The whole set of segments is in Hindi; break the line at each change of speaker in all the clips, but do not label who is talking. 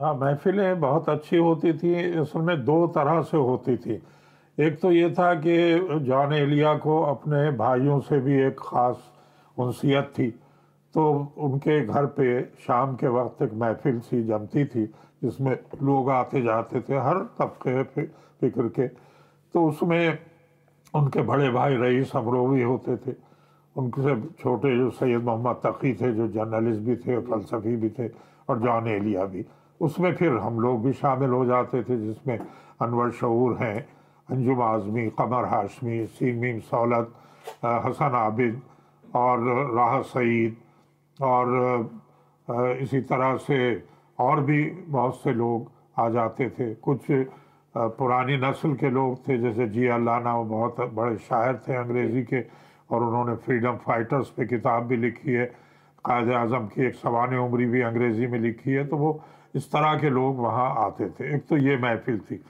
हाँ महफिलें बहुत अच्छी होती थी, इसमें दो तरह से होती थी। एक तो ये था कि जॉन एलिया को अपने भाइयों से भी एक ख़ास उनसीयत थी तो उनके घर पे शाम के वक्त एक महफिल सी जमती थी, जिसमें लोग आते जाते थे हर तबके फ़िक्र के। तो उसमें उनके बड़े भाई रईस अमरोवी होते थे उनसे छोटे जो सैयद मोहम्मद तकी थे, जो जर्नलिस्ट भी थे फलसफी भी थे, और जॉन एलिया भी। उसमें फिर हम लोग भी शामिल हो जाते थे, जिसमें अनवर शूर हैं, अंजुम आज़मी, कमर हाशमी, सीमीम सौलत हसन आबिद और राह सईद और इसी तरह से और भी बहुत से लोग आ जाते थे। कुछ पुरानी नस्ल के लोग थे, जैसे जी अल्लाना वो बहुत बड़े शायर थे अंग्रेज़ी के और उन्होंने फ्रीडम फाइटर्स पे किताब भी लिखी है। कायद अज़म की एक सवान उम्री भी अंग्रेज़ी में लिखी है तो वो इस तरह के लोग वहाँ आते थे। एक तो ये महफिल थी।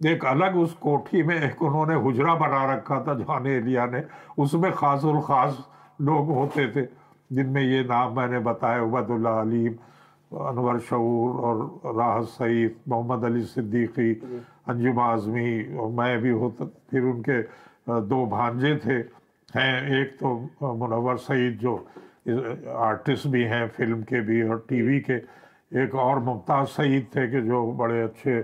एक अलग उस कोठी में एक उन्होंने हुजरा बना रखा था जहान एलिया ने। उसमें खासुल खास लोग होते थे, जिनमें ये नाम मैंने बताया, उबदुल्ला अलीम, अनवर शूर और राहत सईद, मोहम्मद अली सिद्दीकी, अंजुम आज़मी और मैं भी होता, फिर उनके दो भांजे थे। हैं, एक तो मुनवर सईद जो आर्टिस्ट भी हैं, फ़िल्म के भी और टीवी के। एक और मुमताज़ सईद थे कि जो बड़े अच्छे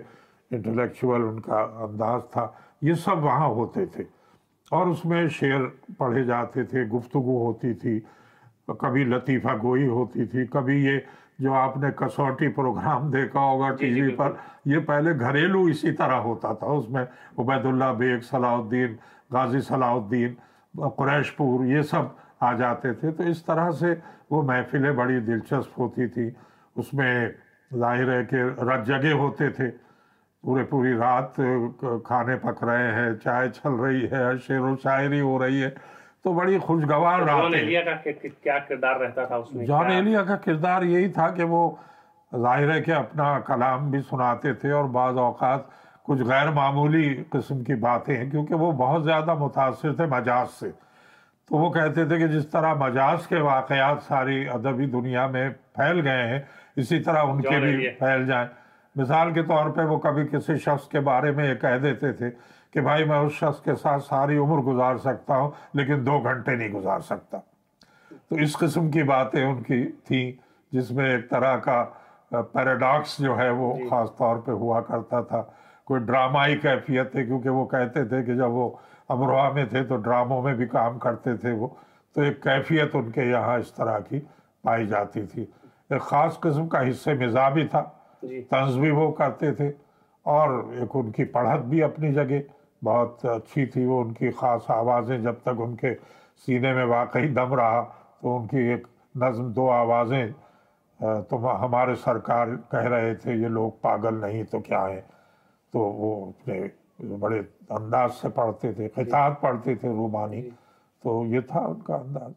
इंटेलेक्चुअल उनका अंदाज था ये सब वहाँ होते थे। और उसमें शेर पढ़े जाते थे गुफ्तु होती थी कभी लतीफ़ा गोई होती थी कभी ये जो आपने कसौटी प्रोग्राम देखा होगा टीवी पर ये पहले घरेलू इसी तरह होता था। उसमें उबैदुल्ला बेग सलाउद्दीन गाजी सलाउद्दीन कुरैशपुर ये सब आ जाते थे। तो इस तरह से वो महफिलें बड़ी दिलचस्प होती थी। उसमें ज़ाहिर है कि रत जगह होते थे पूरे पूरी रात खाने पक रहे हैं चाय चल रही है शेर व शायरी हो रही है तो बड़ी खुशगवार
रात। जॉन एलिया का क्या किरदार रहता था उसमें?
जॉन एलिया का किरदार यही था कि वो ज़ाहिर है कि अपना कलाम भी सुनाते थे और बाज़ अवकात कुछ गैर मामूली किस्म की बातें हैं क्योंकि वो बहुत ज़्यादा मुतासर थे मजाज से। तो वो कहते थे कि जिस तरह मजाज के वाक़ात सारी अदबी दुनिया में फैल गए हैं इसी तरह उनके भी फैल जाएँ। मिसाल के तौर पे वो कभी किसी शख्स के बारे में ये कह देते थे कि भाई मैं उस शख्स के साथ सारी उम्र गुजार सकता हूँ लेकिन दो घंटे नहीं गुजार सकता। तो इस किस्म की बातें उनकी थी जिसमें एक तरह का पैराडॉक्स जो है वो ख़ास तौर पे हुआ करता था। कोई ड्रामाई कैफियत थी क्योंकि वो कहते थे कि जब वो अमरोहा में थे तो ड्रामों में भी काम करते थे वो तो एक कैफियत उनके यहाँ इस तरह की पाई जाती थी। एक ख़ास किस्म का हिस्से मिजा भी था तंज भी वो करते थे और एक उनकी पढ़त भी अपनी जगह बहुत अच्छी थी वो उनकी ख़ास आवाज़ें जब तक उनके सीने में वाकई दम रहा तो उनकी एक नज्म दो आवाज़ें तो हमारे सरकार कह रहे थे ये लोग पागल नहीं तो क्या है? तो वो अपने बड़े अंदाज से पढ़ते थे खिताब पढ़ते थे रूमानी। तो ये था उनका अंदाज़।